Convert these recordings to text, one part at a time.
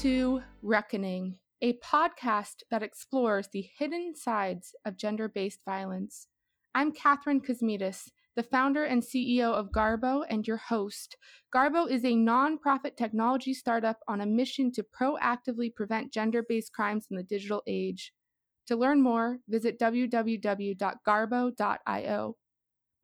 To Reckoning, a podcast that explores the hidden sides of gender based violence. I'm Kathryn Kosmides, the founder and CEO of Garbo and your host. Garbo is a nonprofit technology startup on a mission to proactively prevent gender based crimes in the digital age. To learn more, visit www.garbo.io.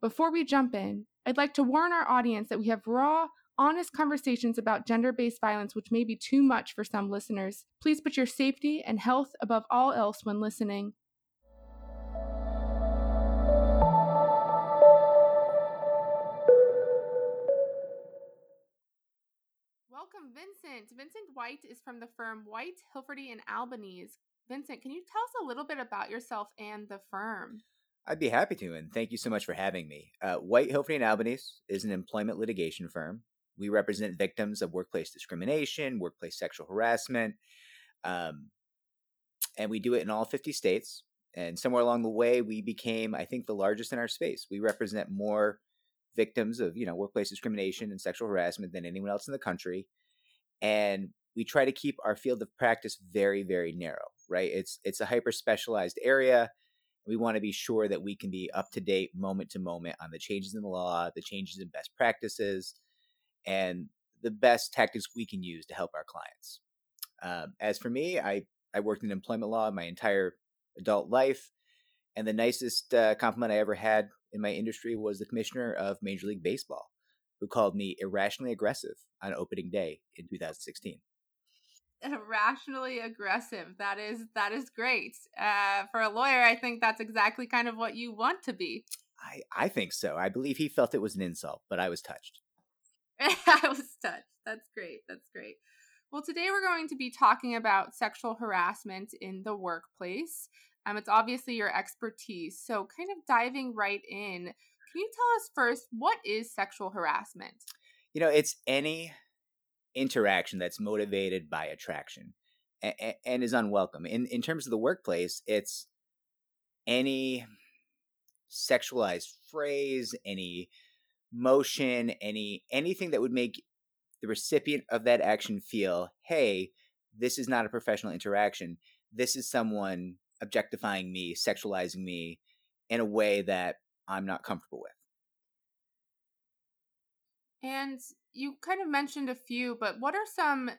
Before we jump in, I'd like to warn our audience that we have raw, honest conversations about gender based violence, which may be too much for some listeners. Please put your safety and health above all else when listening. Welcome, Vincent. Vincent White is from the firm White, Hilferty, and Albanese. Vincent, can you tell us a little bit about yourself and the firm? I'd be happy to, and thank you so much for having me. Uh, White, Hilferty, and Albanese is an employment litigation firm. We represent victims of workplace discrimination, workplace sexual harassment, um, and we do it in all 50 states. And somewhere along the way, we became, I think, the largest in our space. We represent more victims of, you know, workplace discrimination and sexual harassment than anyone else in the country. And we try to keep our field of practice very, very narrow. Right? It's it's a hyper specialized area. We want to be sure that we can be up to date moment to moment on the changes in the law, the changes in best practices, and the best tactics we can use to help our clients. Um, as for me, I, I worked in employment law my entire adult life. And the nicest uh, compliment I ever had in my industry was the commissioner of Major League Baseball, who called me irrationally aggressive on opening day in 2016 irrationally aggressive that is that is great uh, for a lawyer i think that's exactly kind of what you want to be i i think so i believe he felt it was an insult but i was touched I was touched. That's great. That's great. Well, today we're going to be talking about sexual harassment in the workplace. Um, it's obviously your expertise. So, kind of diving right in, can you tell us first what is sexual harassment? You know, it's any interaction that's motivated by attraction and, and is unwelcome. In in terms of the workplace, it's any sexualized phrase, any motion, any anything that would make the recipient of that action feel, hey, this is not a professional interaction. This is someone objectifying me, sexualizing me in a way that I'm not comfortable with. And you kind of mentioned a few, but what are some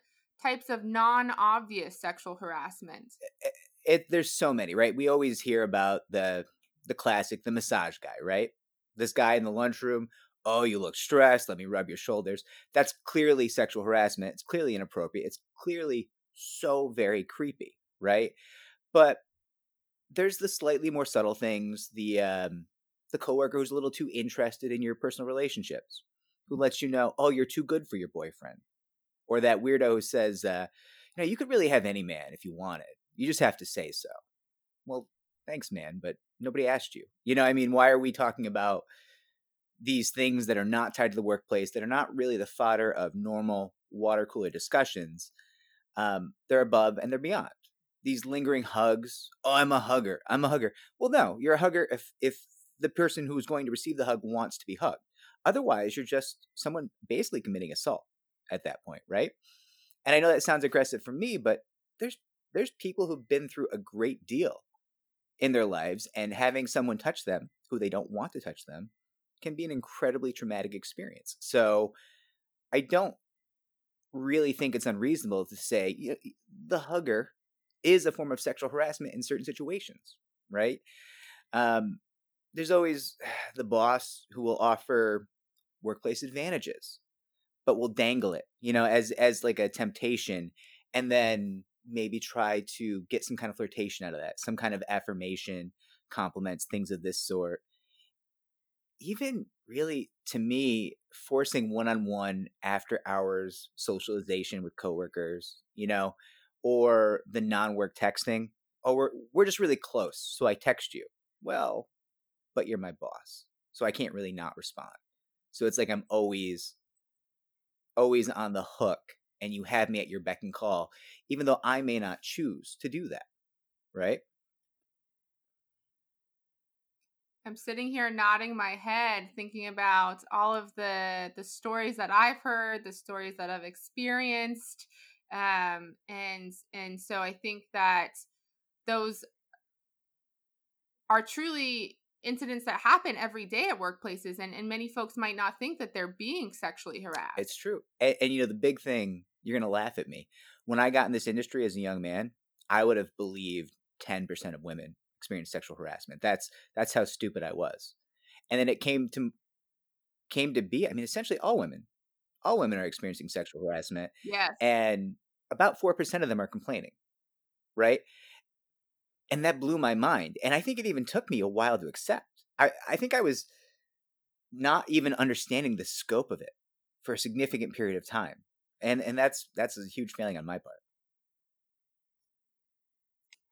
types of non-obvious sexual harassment? It, it, there's so many, right? We always hear about the the classic, the massage guy, right? This guy in the lunchroom oh, you look stressed, let me rub your shoulders. That's clearly sexual harassment. It's clearly inappropriate. It's clearly so very creepy, right? But there's the slightly more subtle things, the um the coworker who's a little too interested in your personal relationships, who lets you know, oh, you're too good for your boyfriend. Or that weirdo who says, uh, you know, you could really have any man if you wanted. You just have to say so. Well, thanks, man, but nobody asked you. You know, I mean, why are we talking about these things that are not tied to the workplace, that are not really the fodder of normal water cooler discussions, um, they're above and they're beyond. These lingering hugs. Oh, I'm a hugger. I'm a hugger. Well, no, you're a hugger if if the person who's going to receive the hug wants to be hugged. Otherwise, you're just someone basically committing assault at that point, right? And I know that sounds aggressive for me, but there's there's people who've been through a great deal in their lives and having someone touch them who they don't want to touch them can be an incredibly traumatic experience. So I don't really think it's unreasonable to say you know, the hugger is a form of sexual harassment in certain situations, right? Um, there's always the boss who will offer workplace advantages, but will dangle it, you know, as as like a temptation, and then maybe try to get some kind of flirtation out of that, some kind of affirmation, compliments, things of this sort even really to me forcing one-on-one after hours socialization with coworkers you know or the non-work texting oh we're, we're just really close so i text you. Well but you're my boss so i can't really not respond. So it's like i'm always always on the hook and you have me at your beck and call even though i may not choose to do that right I'm sitting here nodding my head, thinking about all of the the stories that I've heard, the stories that I've experienced, Um, and and so I think that those are truly incidents that happen every day at workplaces and, and many folks might not think that they're being sexually harassed. it's true and, and you know the big thing you're gonna laugh at me when i got in this industry as a young man i would have believed 10% of women experience sexual harassment. That's that's how stupid i was. And then it came to came to be i mean essentially all women all women are experiencing sexual harassment yes. and about 4% of them are complaining right? And that blew my mind and i think it even took me a while to accept. I, I think i was not even understanding the scope of it for a significant period of time and and that's that's a huge failing on my part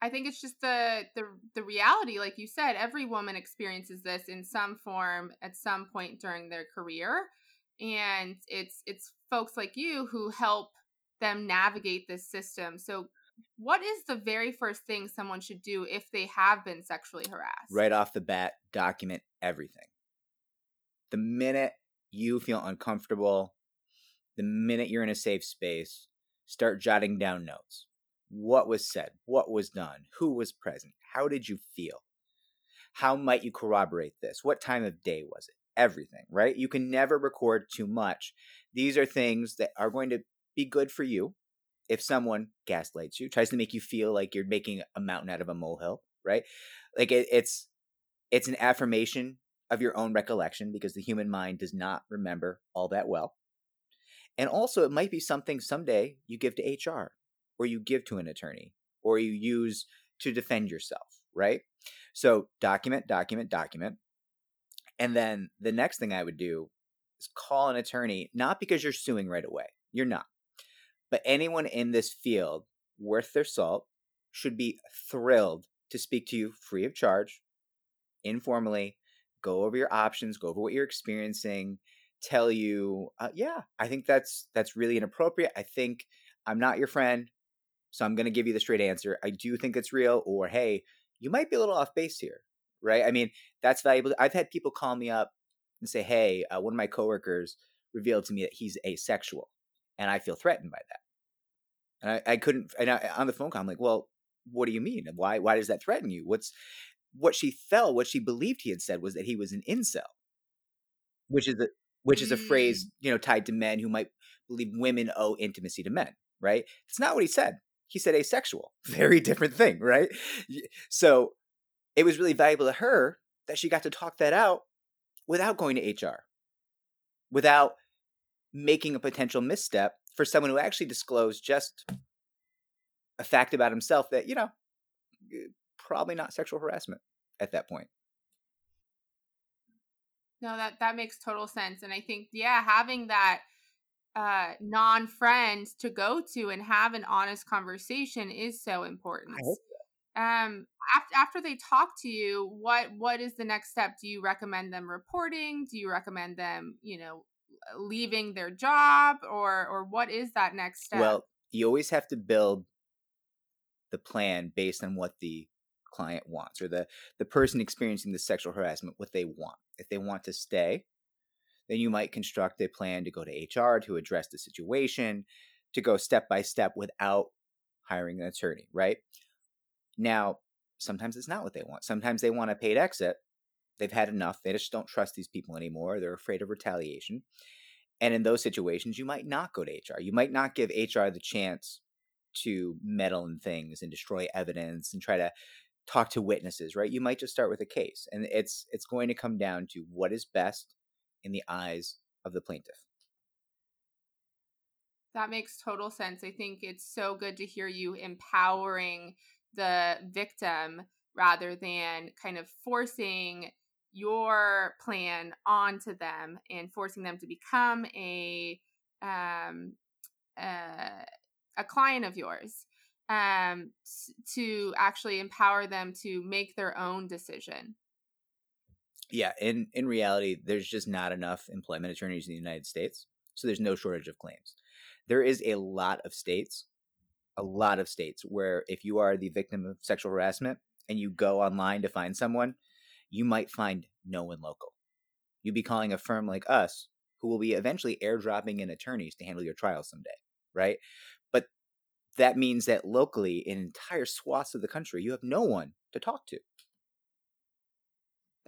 i think it's just the the the reality like you said every woman experiences this in some form at some point during their career and it's it's folks like you who help them navigate this system so what is the very first thing someone should do if they have been sexually harassed? Right off the bat, document everything. The minute you feel uncomfortable, the minute you're in a safe space, start jotting down notes. What was said? What was done? Who was present? How did you feel? How might you corroborate this? What time of day was it? Everything, right? You can never record too much. These are things that are going to be good for you if someone gaslights you, tries to make you feel like you're making a mountain out of a molehill, right? Like it, it's it's an affirmation of your own recollection because the human mind does not remember all that well. And also, it might be something someday you give to HR or you give to an attorney or you use to defend yourself, right? So, document, document, document. And then the next thing I would do is call an attorney, not because you're suing right away. You're not. But anyone in this field worth their salt should be thrilled to speak to you free of charge, informally, go over your options, go over what you're experiencing, tell you, uh, yeah, I think that's that's really inappropriate. I think I'm not your friend, so I'm going to give you the straight answer. I do think it's real, or hey, you might be a little off base here, right? I mean, that's valuable. I've had people call me up and say, hey, uh, one of my coworkers revealed to me that he's asexual and I feel threatened by that. And I, I couldn't. And I, on the phone call, I'm like, well, what do you mean? Why? Why does that threaten you? What's what she felt? What she believed he had said was that he was an incel, which is a, which is a phrase mm. you know tied to men who might believe women owe intimacy to men. Right? It's not what he said. He said asexual. Very different thing, right? So it was really valuable to her that she got to talk that out without going to HR, without making a potential misstep for someone who actually disclosed just a fact about himself that, you know, probably not sexual harassment at that point. No, that that makes total sense and I think yeah, having that uh non friends to go to and have an honest conversation is so important. So. Um after after they talk to you, what what is the next step? Do you recommend them reporting? Do you recommend them, you know, leaving their job or or what is that next step? Well, you always have to build the plan based on what the client wants or the the person experiencing the sexual harassment what they want. If they want to stay, then you might construct a plan to go to HR to address the situation, to go step by step without hiring an attorney, right? Now, sometimes it's not what they want. Sometimes they want a paid exit. They've had enough. They just don't trust these people anymore. They're afraid of retaliation. And in those situations, you might not go to HR. You might not give HR the chance to meddle in things and destroy evidence and try to talk to witnesses, right? You might just start with a case. And it's it's going to come down to what is best in the eyes of the plaintiff. That makes total sense. I think it's so good to hear you empowering the victim rather than kind of forcing your plan onto them and forcing them to become a um uh, a client of yours um to actually empower them to make their own decision yeah in in reality there's just not enough employment attorneys in the united states so there's no shortage of claims there is a lot of states a lot of states where if you are the victim of sexual harassment and you go online to find someone you might find no one local. You'd be calling a firm like us, who will be eventually airdropping in attorneys to handle your trial someday, right? But that means that locally in entire swaths of the country, you have no one to talk to.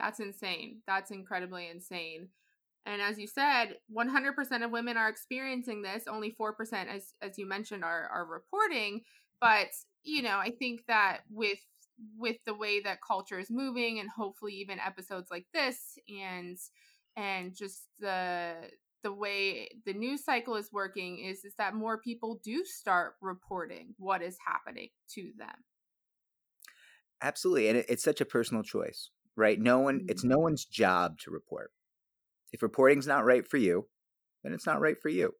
That's insane. That's incredibly insane. And as you said, 100% of women are experiencing this. Only 4%, as, as you mentioned, are, are reporting. But, you know, I think that with with the way that culture is moving and hopefully even episodes like this and and just the the way the news cycle is working is is that more people do start reporting what is happening to them absolutely and it, it's such a personal choice right no one mm-hmm. it's no one's job to report if reporting's not right for you then it's not right for you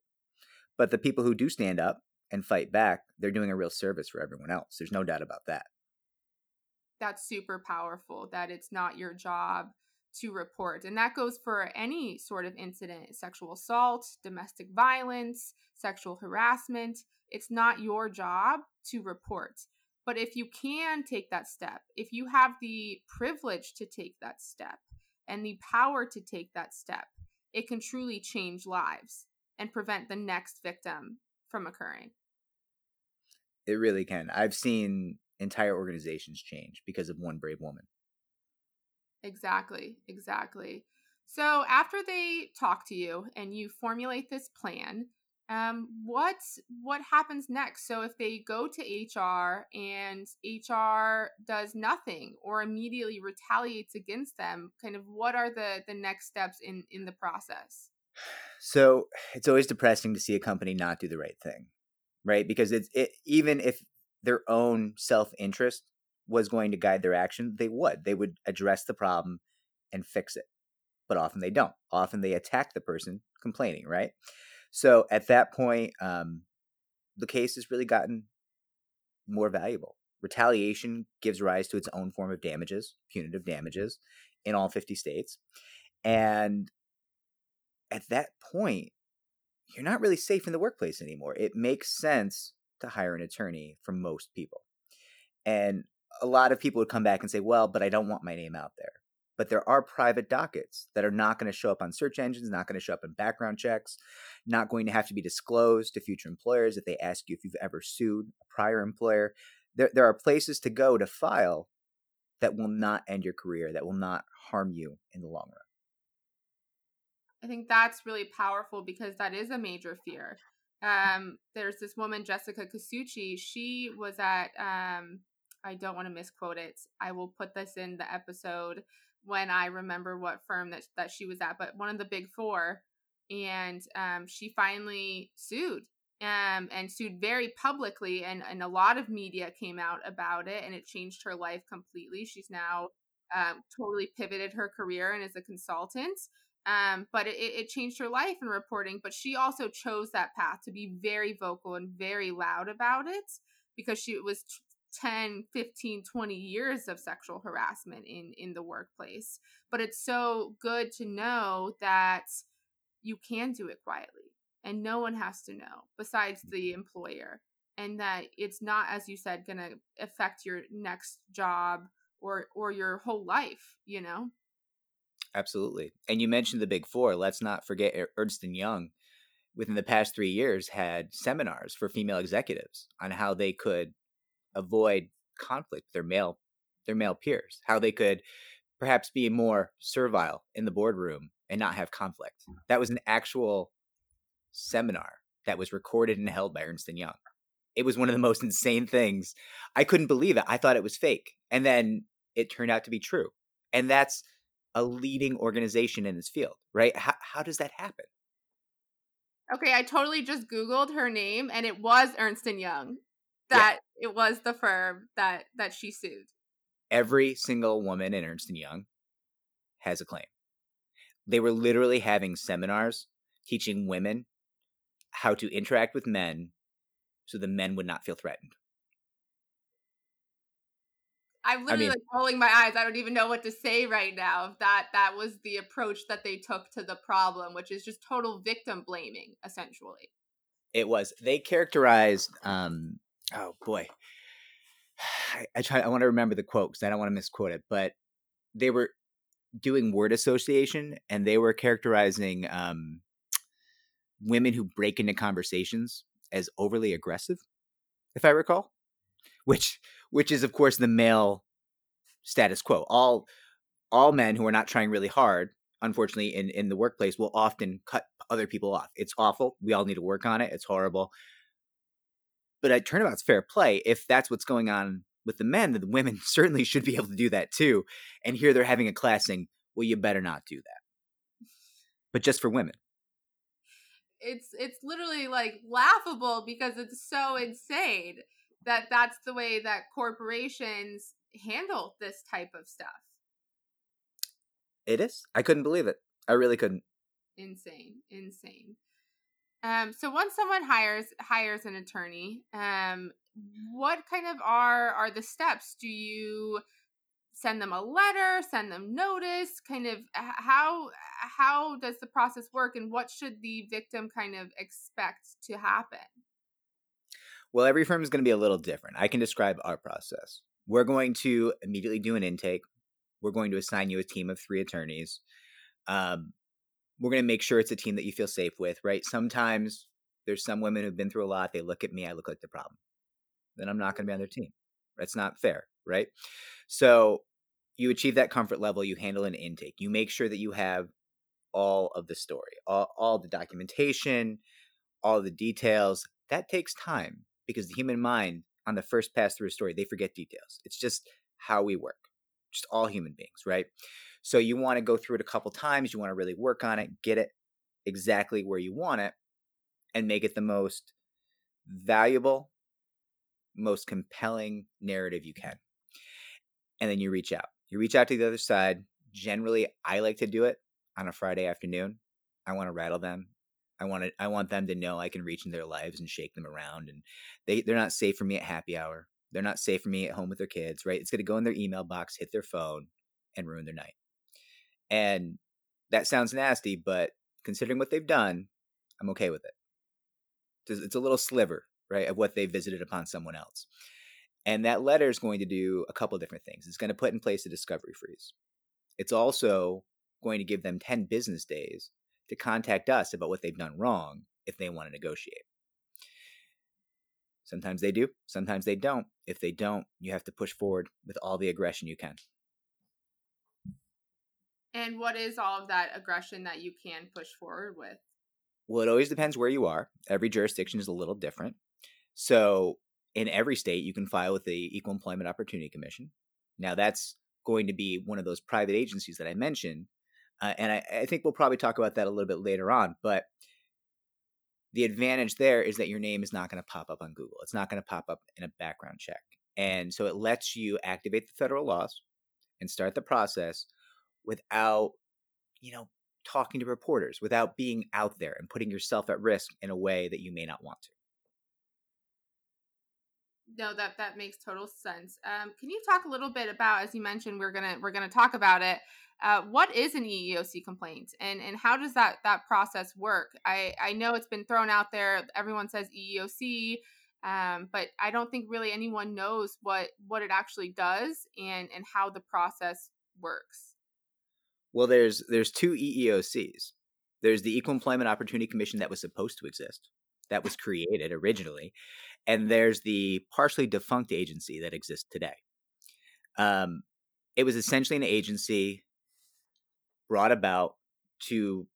but the people who do stand up and fight back they're doing a real service for everyone else there's no doubt about that that's super powerful that it's not your job to report. And that goes for any sort of incident sexual assault, domestic violence, sexual harassment. It's not your job to report. But if you can take that step, if you have the privilege to take that step and the power to take that step, it can truly change lives and prevent the next victim from occurring. It really can. I've seen entire organizations change because of one brave woman. Exactly, exactly. So after they talk to you and you formulate this plan, um, what what happens next? So if they go to HR and HR does nothing or immediately retaliates against them, kind of what are the the next steps in in the process? So it's always depressing to see a company not do the right thing, right? Because it's it, even if their own self interest was going to guide their action, they would. They would address the problem and fix it. But often they don't. Often they attack the person complaining, right? So at that point, um, the case has really gotten more valuable. Retaliation gives rise to its own form of damages, punitive damages, in all 50 states. And at that point, you're not really safe in the workplace anymore. It makes sense to hire an attorney for most people. And a lot of people would come back and say, well, but I don't want my name out there. But there are private dockets that are not going to show up on search engines, not going to show up in background checks, not going to have to be disclosed to future employers if they ask you if you've ever sued a prior employer. There, there are places to go to file that will not end your career, that will not harm you in the long run. I think that's really powerful because that is a major fear. Um, there's this woman, Jessica Casucci. She was at um, I don't want to misquote it. I will put this in the episode when I remember what firm that that she was at, but one of the big four, and um, she finally sued. Um, and sued very publicly, and, and a lot of media came out about it, and it changed her life completely. She's now um, totally pivoted her career and is a consultant. Um, but it, it changed her life in reporting. But she also chose that path to be very vocal and very loud about it because she was 10 15 20 years of sexual harassment in in the workplace. But it's so good to know that you can do it quietly and no one has to know besides mm-hmm. the employer and that it's not as you said going to affect your next job or or your whole life you know? Absolutely and you mentioned the big four let's not forget er-, ernst and young within the past three years had seminars for female executives on how they could avoid conflict with their male their male peers, how they could perhaps be more servile in the boardroom and not have conflict. Hmm. That was an actual seminar that was recorded and held by Ernst and Young. It was one of the most insane things. I couldn't believe it. I thought it was fake. And then it turned out to be true. And that's a leading organization in this field, right? How, how does that happen? Okay, I totally just Googled her name and it was Ernst and Young that yeah. it was the firm that that she sued. Every single woman in Ernst and Young has a claim. They were literally having seminars teaching women how to interact with men so the men would not feel threatened. I'm literally I mean, like rolling my eyes. I don't even know what to say right now. That that was the approach that they took to the problem, which is just total victim blaming, essentially. It was. They characterized um, oh boy, I, I try. I want to remember the quote because I don't want to misquote it. But they were doing word association and they were characterizing um, women who break into conversations as overly aggressive. if I recall, which which is of course the male status quo. All all men who are not trying really hard, unfortunately, in in the workplace, will often cut other people off. It's awful. We all need to work on it. It's horrible. But at turnabout's fair play. If that's what's going on with the men, then the women certainly should be able to do that too. And here they're having a class saying, "Well, you better not do that." But just for women it's it's literally like laughable because it's so insane that that's the way that corporations handle this type of stuff. It is. I couldn't believe it. I really couldn't. Insane, insane. Um, so once someone hires hires an attorney, um, what kind of are are the steps? Do you send them a letter, send them notice? Kind of how how does the process work, and what should the victim kind of expect to happen? Well, every firm is going to be a little different. I can describe our process. We're going to immediately do an intake. We're going to assign you a team of three attorneys. Um, we're going to make sure it's a team that you feel safe with, right? Sometimes there's some women who've been through a lot. They look at me, I look like the problem. Then I'm not going to be on their team. That's not fair, right? So you achieve that comfort level. You handle an intake. You make sure that you have all of the story, all, all the documentation, all the details. That takes time because the human mind on the first pass through a story, they forget details. It's just how we work, just all human beings, right? So you want to go through it a couple times. You want to really work on it, get it exactly where you want it, and make it the most valuable, most compelling narrative you can. And then you reach out. You reach out to the other side. Generally, I like to do it on a Friday afternoon. I want to rattle them. I want to, I want them to know I can reach in their lives and shake them around. And they they're not safe for me at happy hour. They're not safe for me at home with their kids. Right? It's going to go in their email box, hit their phone, and ruin their night. And that sounds nasty, but considering what they've done, I'm okay with it. It's a little sliver, right, of what they visited upon someone else. And that letter is going to do a couple different things. It's going to put in place a discovery freeze. It's also going to give them 10 business days to contact us about what they've done wrong if they want to negotiate. Sometimes they do, sometimes they don't. If they don't, you have to push forward with all the aggression you can. And what is all of that aggression that you can push forward with? Well, it always depends where you are. Every jurisdiction is a little different. So, in every state, you can file with the Equal Employment Opportunity Commission. Now, that's going to be one of those private agencies that I mentioned uh, and I, I think we'll probably talk about that a little bit later on. But the advantage there is that your name is not going to pop up on Google. It's not going to pop up in a background check. And so it lets you activate the federal laws and start the process without, you know, talking to reporters, without being out there and putting yourself at risk in a way that you may not want to. No, that that makes total sense. Um, can you talk a little bit about, as you mentioned, we're gonna we're gonna talk about it, uh, what is an EEOC complaint and and how does that that process work? I I know it's been thrown out there. Everyone says EEOC, um, but I don't think really anyone knows what what it actually does and and how the process works. Well, there's there's two EEOCs. There's the Equal Employment Opportunity Commission that was supposed to exist, that was created originally, and there's the partially defunct agency that exists today. Um, it was essentially an agency brought about to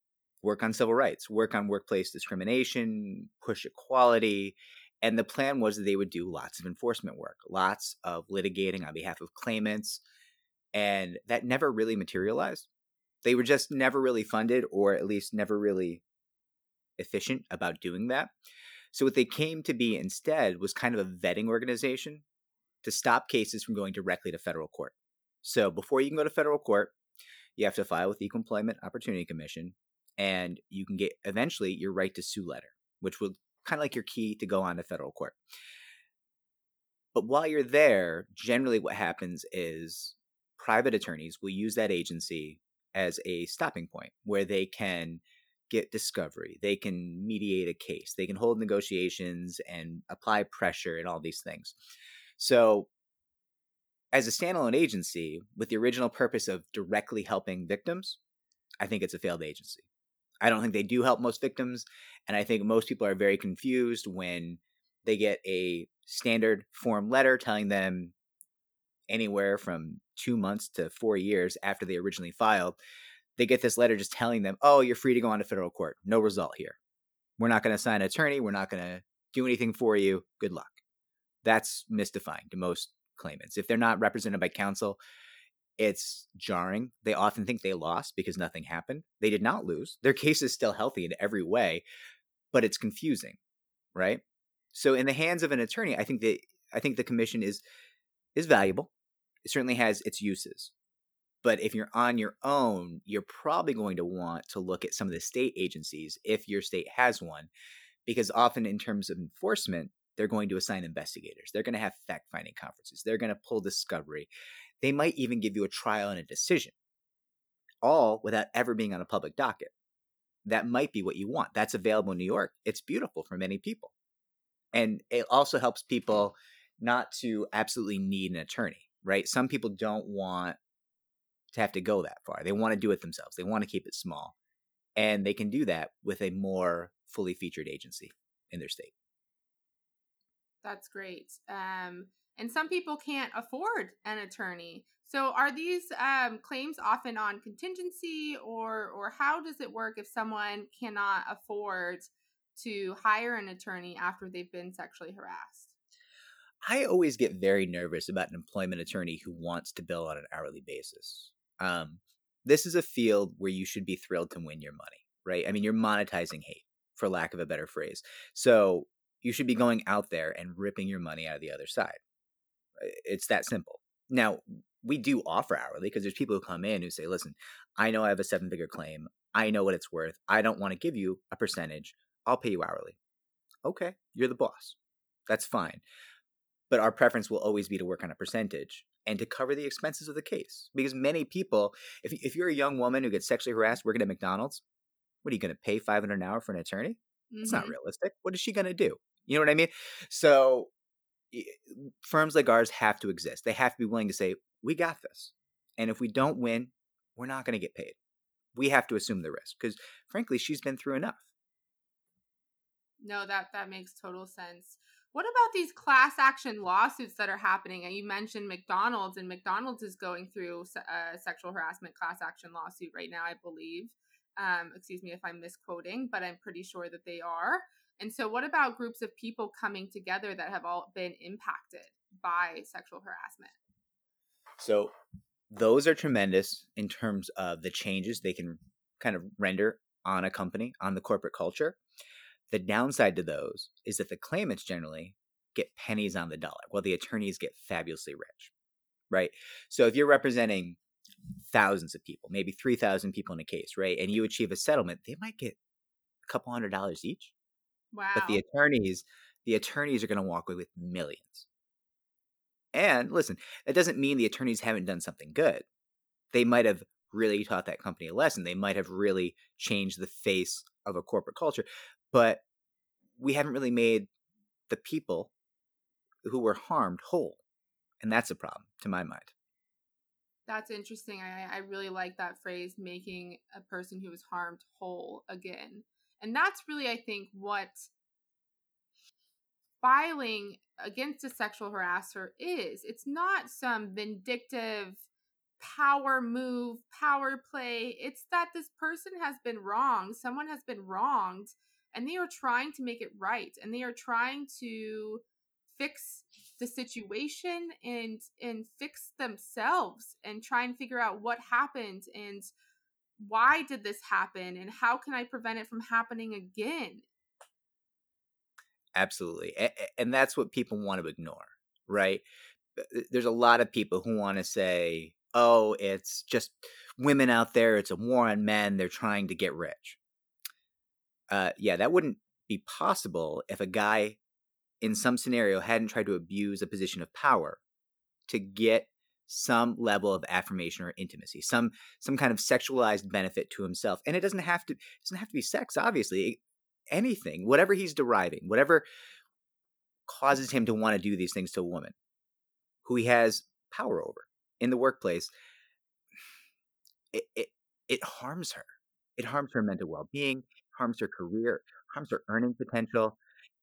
work on civil rights, work on workplace discrimination, push equality. And the plan was that they would do lots of enforcement work, lots of litigating on behalf of claimants. And that never really materialized. They were just never really funded, or at least never really efficient about doing that. So, what they came to be instead was kind of a vetting organization to stop cases from going directly to federal court. So, before you can go to federal court, you have to file with the Equal Employment Opportunity Commission, and you can get eventually your right to sue letter, which will kind of like your key to go on to federal court. But while you're there, generally what happens is private attorneys will use that agency as a stopping point where they can get discovery, they can mediate a case, they can hold negotiations and apply pressure and all these things. So as a standalone agency with the original purpose of directly helping victims, I think it's a failed agency. I don't think they do help most victims, and I think most people are very confused when they get a standard form letter telling them anywhere from two months to four years after they originally filed, they get this letter just telling them, oh, you're free to go on to federal court. No result here. We're not going to assign an attorney. We're not going to do anything for you. Good luck. That's mystifying to most claimants. If they're not represented by counsel, it's jarring. They often think they lost because nothing happened. They did not lose. Their case is still healthy in every way, but it's confusing, right? So in the hands of an attorney, I think that I think the commission is is valuable. It certainly has its uses. But if you're on your own, you're probably going to want to look at some of the state agencies if your state has one, because often in terms of enforcement, they're going to assign investigators. They're going to have fact finding conferences. They're going to pull discovery. They might even give you a trial and a decision, all without ever being on a public docket. That might be what you want. That's available in New York. It's beautiful for many people. And it also helps people not to absolutely need an attorney, right? Some people don't want to have to go that far. They want to do it themselves. They want to keep it small. And they can do that with a more fully featured agency in their state. That's great. Um, and some people can't afford an attorney. So are these um, claims often on contingency or or how does it work if someone cannot afford to hire an attorney after they've been sexually harassed? I always get very nervous about an employment attorney who wants to bill on an hourly basis. Um, this is a field where you should be thrilled to win your money, right? I mean, you're monetizing hate, for lack of a better phrase. So you should be going out there and ripping your money out of the other side. It's that simple. Now, we do offer hourly because there's people who come in who say, listen, I know I have a seven figure claim. I know what it's worth. I don't want to give you a percentage. I'll pay you hourly. Okay, you're the boss. That's fine. But our preference will always be to work on a percentage and to cover the expenses of the case. Because many people, if, if you're a young woman who gets sexually harassed working at McDonald's, what are you going to pay 500 an hour for an attorney? Mm-hmm. It's not realistic. What is she going to do? You know what I mean? So firms like ours have to exist. They have to be willing to say, we got this. And if we don't win, we're not going to get paid. We have to assume the risk because, frankly, she's been through enough. No, that that makes total sense. What about these class action lawsuits that are happening? And you mentioned McDonald's, and McDonald's is going through a sexual harassment class action lawsuit right now, I believe. Um, excuse me if I'm misquoting, but I'm pretty sure that they are. And so, what about groups of people coming together that have all been impacted by sexual harassment? So, those are tremendous in terms of the changes they can kind of render on a company, on the corporate culture. The downside to those is that the claimants generally get pennies on the dollar, while the attorneys get fabulously rich, right? So if you're representing thousands of people, maybe 3,000 people in a case, right, and you achieve a settlement, they might get a couple hundred dollars each. Wow. But the attorneys, the attorneys are going to walk away with millions. And listen, that doesn't mean the attorneys haven't done something good. They might have really taught that company a lesson. They might have really changed the face of a corporate culture but we haven't really made the people who were harmed whole. And that's a problem to my mind. That's interesting. I, I really like that phrase, making a person who was harmed whole again. And that's really, I think, what filing against a sexual harasser is. It's not some vindictive power move, power play. It's that this person has been wronged, someone has been wronged, and they are trying to make it right and they are trying to fix the situation and and fix themselves and try and figure out what happened and why did this happen and how can i prevent it from happening again? Absolutely and that's what people want to ignore right? There's a lot of people who want to say oh it's just women out there it's a war on men they're trying to get rich uh, yeah, that wouldn't be possible if a guy in some scenario hadn't tried to abuse a position of power to get some level of affirmation or intimacy, some some kind of sexualized benefit to himself. And it doesn't have to doesn't have to be sex, obviously. Anything, whatever he's deriving, whatever causes him to want to do these things to a woman who he has power over in the workplace, it, it, it harms her. It harms her mental well being harms her career, harms her earning potential.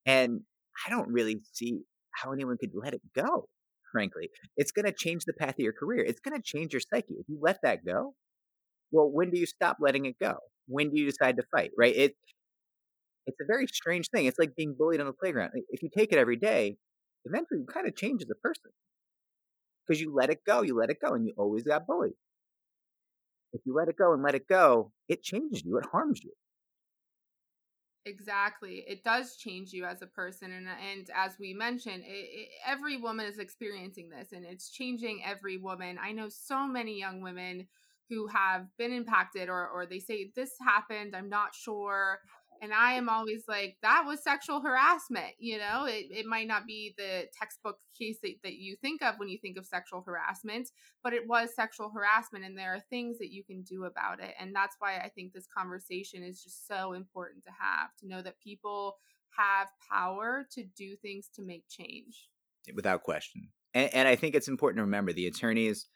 And I don't really see how anyone could let it go. Frankly, it's going to change the path of your career. It's going to change your psyche. If you let that go, well, when do you stop letting it go? When do you decide to fight? Right? It it's a very strange thing. It's like being bullied on the playground. If you take it every day, eventually you kind of change as a person because you let it go, you let it go, and you always got bullied. If you let it go and let it go, it changes you, it harms you. Exactly. It does change you as a person. And, and as we mentioned, it, it, every woman is experiencing this and it's changing every woman. I know so many young women who have been impacted or, or they say, This happened, I'm not sure and i am always like that was sexual harassment you know? It, it might not be the textbook case that, that you think of when you think of sexual harassment but it was sexual harassment and there are things that you can do about it. And that's why i think this conversation is just so important to have to know that people have power to do things to make change. Without question. And, and i think it's important to remember the attorneys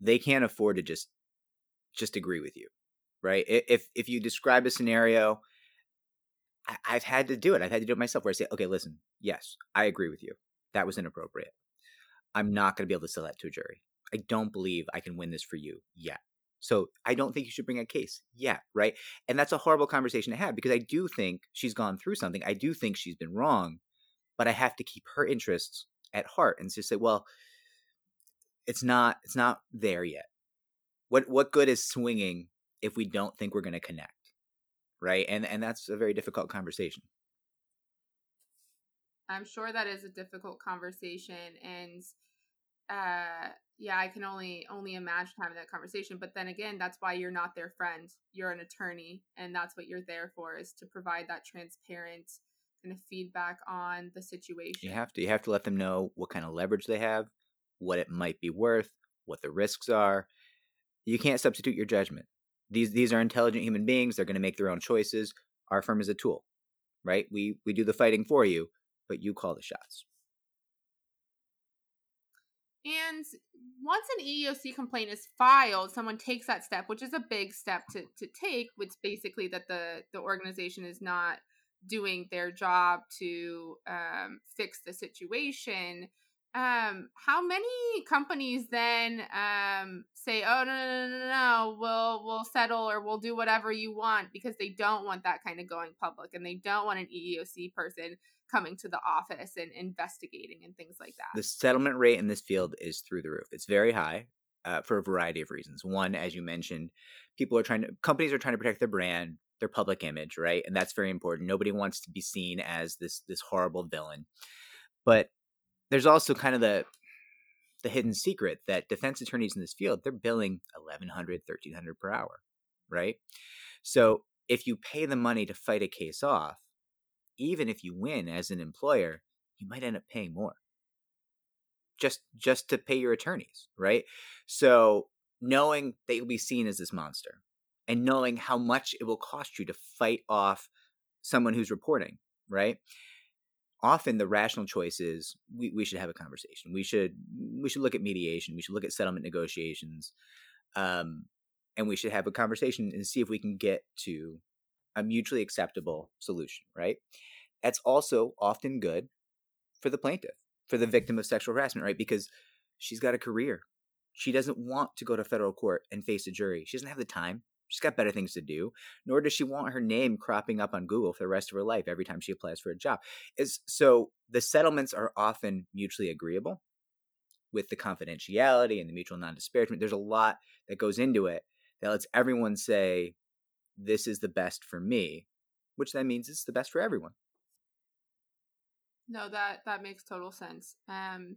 they can't afford to just just agree with you right? If if you describe a scenario I, have had to do it. I've had to do it myself where I say, okay, listen, yes, I agree with you. That was inappropriate. I'm not going to be able to sell that to a jury. I don't believe I can win this for you yet. So I don't think you should bring a case yet, right? And that's a horrible conversation to have because I do think she's gone through something. I do think she's been wrong, but I have to keep her interests at heart and just say, well, it's not it's not there yet. What what good is swinging if we don't think we're going to connect? Right? And and that's a very difficult conversation. I'm sure that is a difficult conversation and uh yeah i can only only imagine having that conversation but then again that's why you're not their friend. You're an attorney and that's what you're there for is to provide that transparent kind of feedback on the situation. you have to you have to let them know what kind of leverage they have what it might be worth what the risks are. You can't substitute your judgment these these are intelligent human beings they're going to make their own choices our firm is a tool right? We we do the fighting for you but you call the shots. And once an EEOC complaint is filed, someone takes that step, which is a big step to, to take, which basically that the, the organization is not doing their job to um, fix the situation. Um how many companies then um say oh no no no no no we'll we'll settle or we'll do whatever you want because they don't want that kind of going public and they don't want an EEOC person coming to the office and investigating and things like that. The settlement rate in this field is through the roof. It's very high uh, for a variety of reasons. One as you mentioned people are trying to companies are trying to protect their brand their public image right? And that's very important. Nobody wants to be seen as this this horrible villain. But there's also kind of the the hidden secret that defense attorneys in this field they're billing 1100 1300 per hour right? So if you pay the money to fight a case off even if you win as an employer you might end up paying more. Just just to pay your attorneys right? So knowing that you'll be seen as this monster and knowing how much it will cost you to fight off someone who's reporting right often the rational choice is we, we should have a conversation. We should we should look at mediation. We should look at settlement negotiations, um, and we should have a conversation and see if we can get to a mutually acceptable solution. Right? That's also often good for the plaintiff, for the victim of sexual harassment, right? Because she's got a career. She doesn't want to go to federal court and face a jury. She doesn't have the time. She's got better things to do. Nor does she want her name cropping up on Google for the rest of her life every time she applies for a job. Is so the settlements are often mutually agreeable with the confidentiality and the mutual non-disparagement. There's a lot that goes into it that lets everyone say, "This is the best for me," which then means it's the best for everyone. No, that that makes total sense. Um,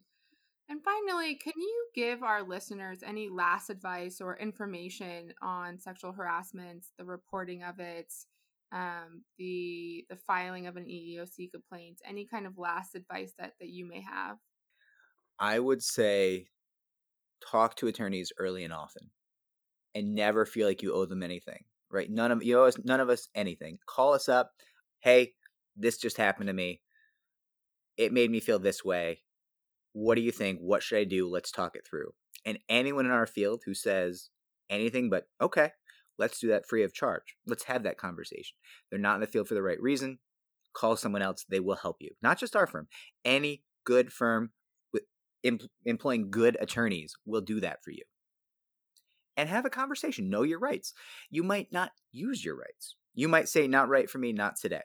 and finally, can you give our listeners any last advice or information on sexual harassment, the reporting of it, um, the the filing of an EEOC complaint? Any kind of last advice that that you may have? I would say talk to attorneys early and often, and never feel like you owe them anything. Right? None of you owe us, none of us anything. Call us up. Hey, this just happened to me. It made me feel this way what do you think? What should I do? Let's talk it through. And anyone in our field who says anything but, okay, let's do that free of charge. Let's have that conversation. They're not in the field for the right reason. call someone else. They will help you. Not just our firm, any good firm with employing good attorneys will do that for you. And have a conversation. Know your rights. You might not use your rights. You might say, not right for me, not today.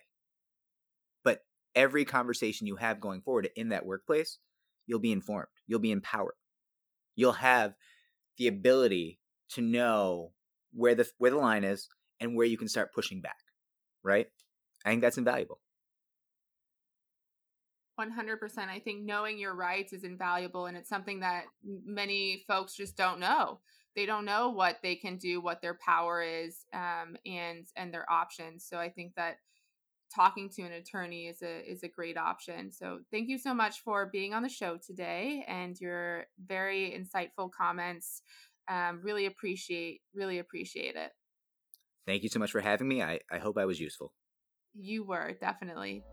But every conversation you have going forward in that workplace, you'll be informed. You'll be empowered. You'll have the ability to know where the where the line is and where you can start pushing back. Right? I think that's invaluable. 100%. I think knowing your rights is invaluable and it's something that many folks just don't know. They don't know what they can do, what their power is, um, and and their options. So I think that talking to an attorney is a is a great option. So thank you so much for being on the show today and your very insightful comments. Um, really appreciate really appreciate it. Thank you so much for having me. I, I hope I was useful. You were definitely.